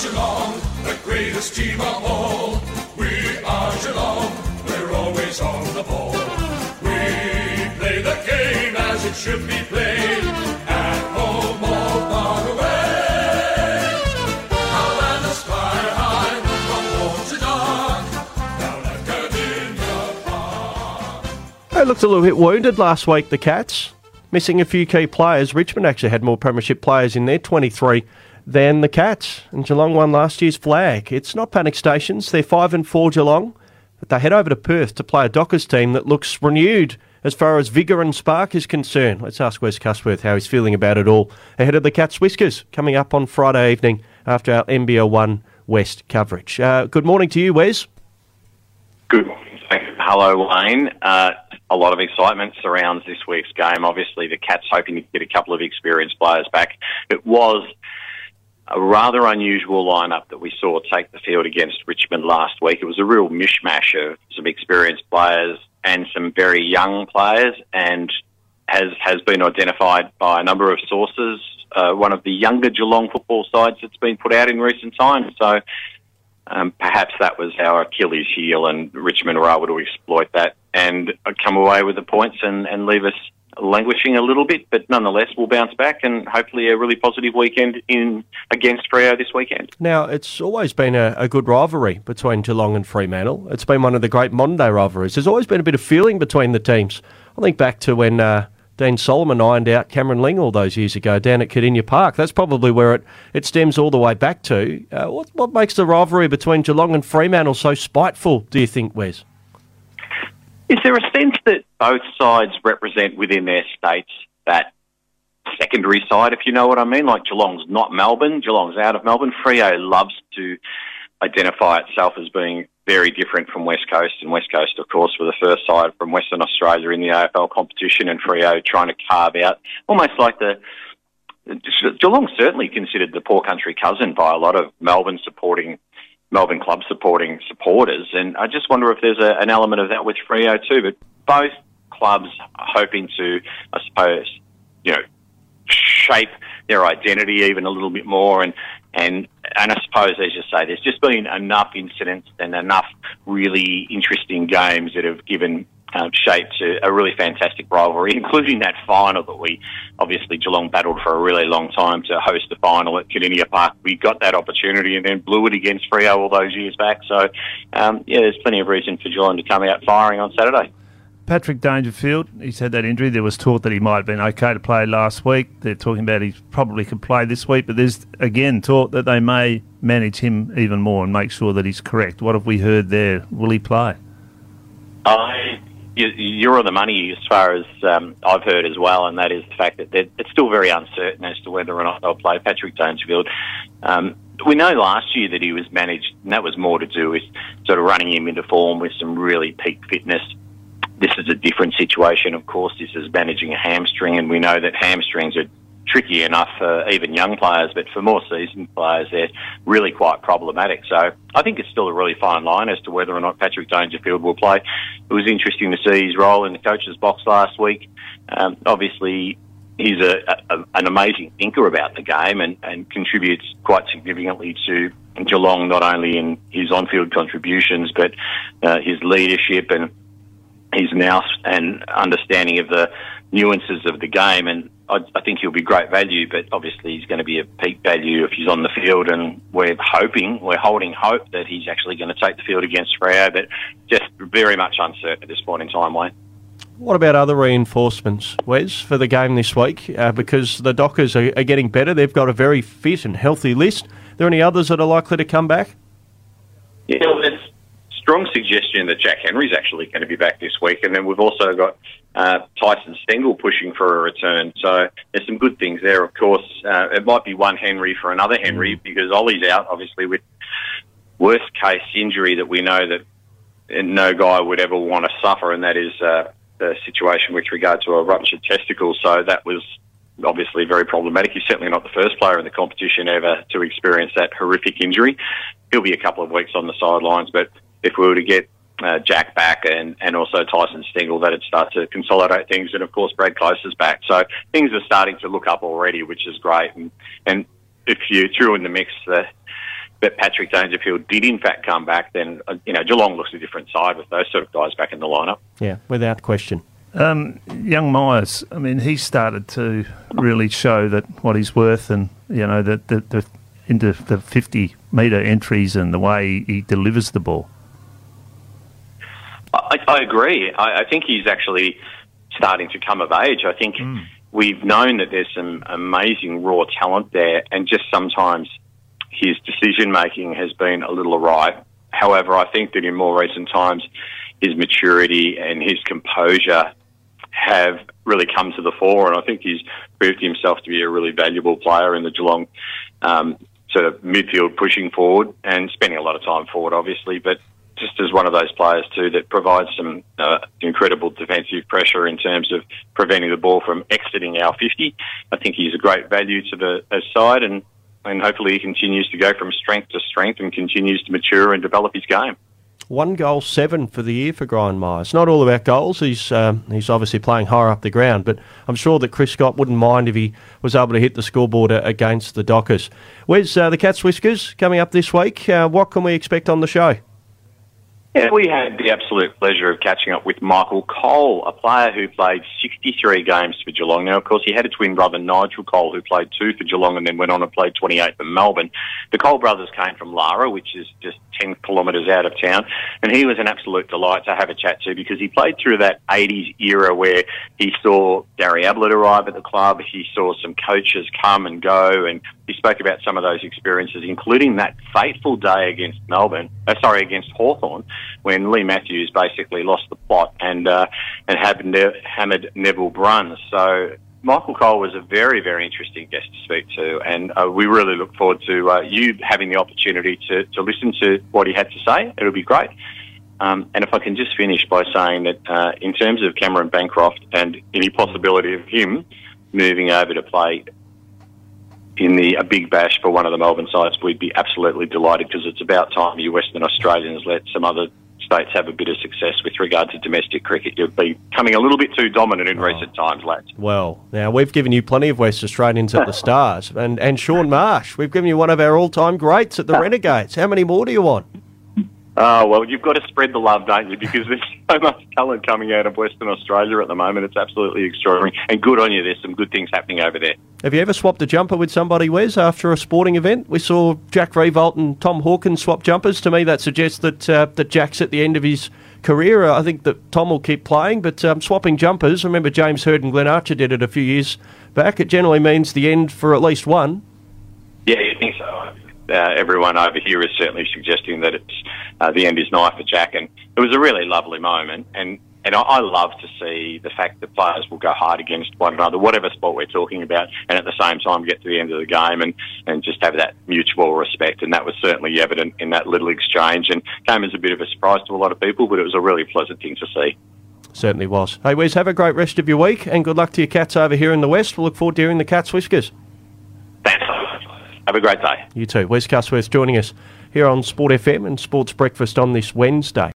Geelong, the greatest team of all. We are Geelong, we're always on the ball. We play the game as it should be played, at home or far away. Now and the sky high, from morn to dark, down at Kardinia Park. They looked a little bit wounded last week, the Cats. Missing a few key players. Richmond actually had more Premiership players in their 23 than the Cats. And Geelong won last year's flag. It's not panic stations. They're 5 and 4 Geelong. But they head over to Perth to play a Dockers team that looks renewed as far as vigour and spark is concerned. Let's ask Wes Cusworth how he's feeling about it all ahead of the Cats Whiskers coming up on Friday evening after our NBL 1 West coverage. Uh, good morning to you, Wes. Good morning. Hello, Wayne. Uh, a lot of excitement surrounds this week's game. Obviously, the Cats hoping to get a couple of experienced players back. It was a rather unusual lineup that we saw take the field against Richmond last week. It was a real mishmash of some experienced players and some very young players, and has has been identified by a number of sources. Uh, one of the younger Geelong football sides that's been put out in recent times. So um, perhaps that was our Achilles heel, and Richmond were able to exploit that and come away with the points and, and leave us languishing a little bit. But nonetheless, we'll bounce back and hopefully a really positive weekend in against Freo this weekend. Now, it's always been a, a good rivalry between Geelong and Fremantle. It's been one of the great modern day rivalries. There's always been a bit of feeling between the teams. I think back to when uh, Dean Solomon ironed out Cameron Ling all those years ago down at Kardinia Park. That's probably where it, it stems all the way back to. Uh, what, what makes the rivalry between Geelong and Fremantle so spiteful, do you think, Wes? Is there a sense that both sides represent within their states that secondary side, if you know what I mean? Like Geelong's not Melbourne, Geelong's out of Melbourne. Freo loves to identify itself as being very different from West Coast, and West Coast, of course, were the first side from Western Australia in the AFL competition, and Freo trying to carve out almost like the Geelong certainly considered the poor country cousin by a lot of Melbourne supporting Melbourne club supporting supporters, and I just wonder if there's a, an element of that with Freo too. But both clubs are hoping to, I suppose, you know, shape their identity even a little bit more, and and and I suppose, as you say, there's just been enough incidents and enough really interesting games that have given um, shape to a really fantastic rivalry, including that final that we obviously Geelong battled for a really long time to host the final at Kardinia Park. We got that opportunity and then blew it against Freo all those years back. So, um, yeah, there's plenty of reason for Geelong to come out firing on Saturday. Patrick Dangerfield, he's had that injury. There was talk that he might have been okay to play last week. They're talking about he probably could play this week, but there's again talk that they may manage him even more and make sure that he's correct. What have we heard there? Will he play? I, you're on the money as far as um, I've heard as well, and that is the fact that it's still very uncertain as to whether or not they'll play Patrick Dangerfield. Um, we know last year that he was managed, and that was more to do with sort of running him into form with some really peak fitness. This is a different situation, of course. This is managing a hamstring, and we know that hamstrings are tricky enough for even young players, but for more seasoned players, they're really quite problematic. So I think it's still a really fine line as to whether or not Patrick Dangerfield will play. It was interesting to see his role in the coach's box last week. Um, obviously, he's a, a, an amazing thinker about the game and, and contributes quite significantly to Geelong, not only in his on-field contributions, but uh, his leadership and his nous and understanding of the nuances of the game. And I, I think he'll be great value, but obviously he's going to be a peak value if he's on the field. And we're hoping, we're holding hope that he's actually going to take the field against Freo, but just very much uncertain at this point in time, Wayne. What about other reinforcements, Wes, for the game this week? Uh, because the Dockers are, are getting better. They've got a very fit and healthy list. Are there any others that are likely to come back? Yeah, well, strong suggestion that Jack Henry's actually going to be back this week, and then we've also got uh, Tyson Stengel pushing for a return. So there's some good things there. Of course, uh, it might be one Henry for another Henry because Ollie's out, obviously with worst case injury that we know that no guy would ever want to suffer, and that is uh, the situation with regard to a ruptured testicle. So that was obviously very problematic. He's certainly not the first player in the competition ever to experience that horrific injury. He'll be a couple of weeks on the sidelines, but if we were to get uh, Jack back and, and also Tyson Stengel, that'd start to consolidate things. And of course, Brad Close is back. So things are starting to look up already, which is great. And, and if you threw in the mix that, but Patrick Dangerfield did in fact come back, then uh, you know Geelong looks a different side with those sort of guys back in the lineup. Yeah, without question. Um, young Miers, I mean, he started to really show that what he's worth, and you know that the, the into the fifty metre entries and the way he delivers the ball. I, I agree. I, I think he's actually starting to come of age. I think mm. we've known that there's some amazing raw talent there, and just sometimes his decision making has been a little awry. However, I think that in more recent times, his maturity and his composure have really come to the fore, and I think he's proved himself to be a really valuable player in the Geelong um, sort of midfield pushing forward and spending a lot of time forward, obviously, but just as one of those players too that provides some uh, incredible defensive pressure in terms of preventing the ball from exiting our 50. I think he's a great value to the side and, and hopefully he continues to go from strength to strength and continues to mature and develop his game. One goal, seven for the year for Gryan Miers. Not all about goals. He's um, he's obviously playing higher up the ground, but I'm sure that Chris Scott wouldn't mind if he was able to hit the scoreboard against the Dockers. Where's uh, the Cats Whiskers coming up this week? Uh, what can we expect on the show? Yeah, we had the absolute pleasure of catching up with Michael Cole, a player who played 63 games for Geelong. Now, of course, he had a twin brother, Nigel Cole, who played two for Geelong and then went on and played 28 for Melbourne. The Cole brothers came from Lara, which is just 10 kilometres out of town, and he was an absolute delight to have a chat to because he played through that 80s era where he saw Gary Ablett arrive at the club, he saw some coaches come and go, and he spoke about some of those experiences, including that fateful day against Melbourne, uh, sorry, against Hawthorn when Leigh Matthews basically lost the plot and uh, and ne- hammered Neville Bruns. So Michael Cole was a very, very interesting guest to speak to, and uh, we really look forward to uh, you having the opportunity to, to listen to what he had to say. It'll be great. Um, and if I can just finish by saying that uh, in terms of Cameron Bancroft and any possibility of him moving over to play in the a big bash for one of the Melbourne sides, we'd be absolutely delighted because it's about time you Western Australians let some other states have a bit of success with regard to domestic cricket. You've been coming a little bit too dominant in oh. recent times, lads. Well, now we've given you plenty of West Australians at the Stars, and, and Shaun Marsh. We've given you one of our all time greats at the Renegades. How many more do you want? Oh, well, you've got to spread the love, don't you? Because there's so much talent coming out of Western Australia at the moment. It's absolutely extraordinary. And good on you. There's some good things happening over there. Have you ever swapped a jumper with somebody, Wes, after a sporting event? We saw Jack Riewoldt and Tom Hawkins swap jumpers. To me, that suggests that, uh, that Jack's at the end of his career. I think that Tom will keep playing, but um, swapping jumpers, I remember James Hird and Glenn Archer did it a few years back. It generally means the end for at least one. Yeah, you think so? Uh, everyone over here is certainly suggesting that it's uh, the end is nigh for Jack, and it was a really lovely moment. And and I, I love to see the fact that players will go hard against one another, whatever sport we're talking about, and at the same time get to the end of the game and, and just have that mutual respect. And that was certainly evident in that little exchange, and came as a bit of a surprise to a lot of people, but it was a really pleasant thing to see. Certainly was. Hey, Wes, have a great rest of your week, and good luck to your cats over here in the West. We'll look forward to hearing the Cats Whiskers. Have a great day. You too. Wes Cusworth joining us here on Sport FM and Sports Breakfast on this Wednesday.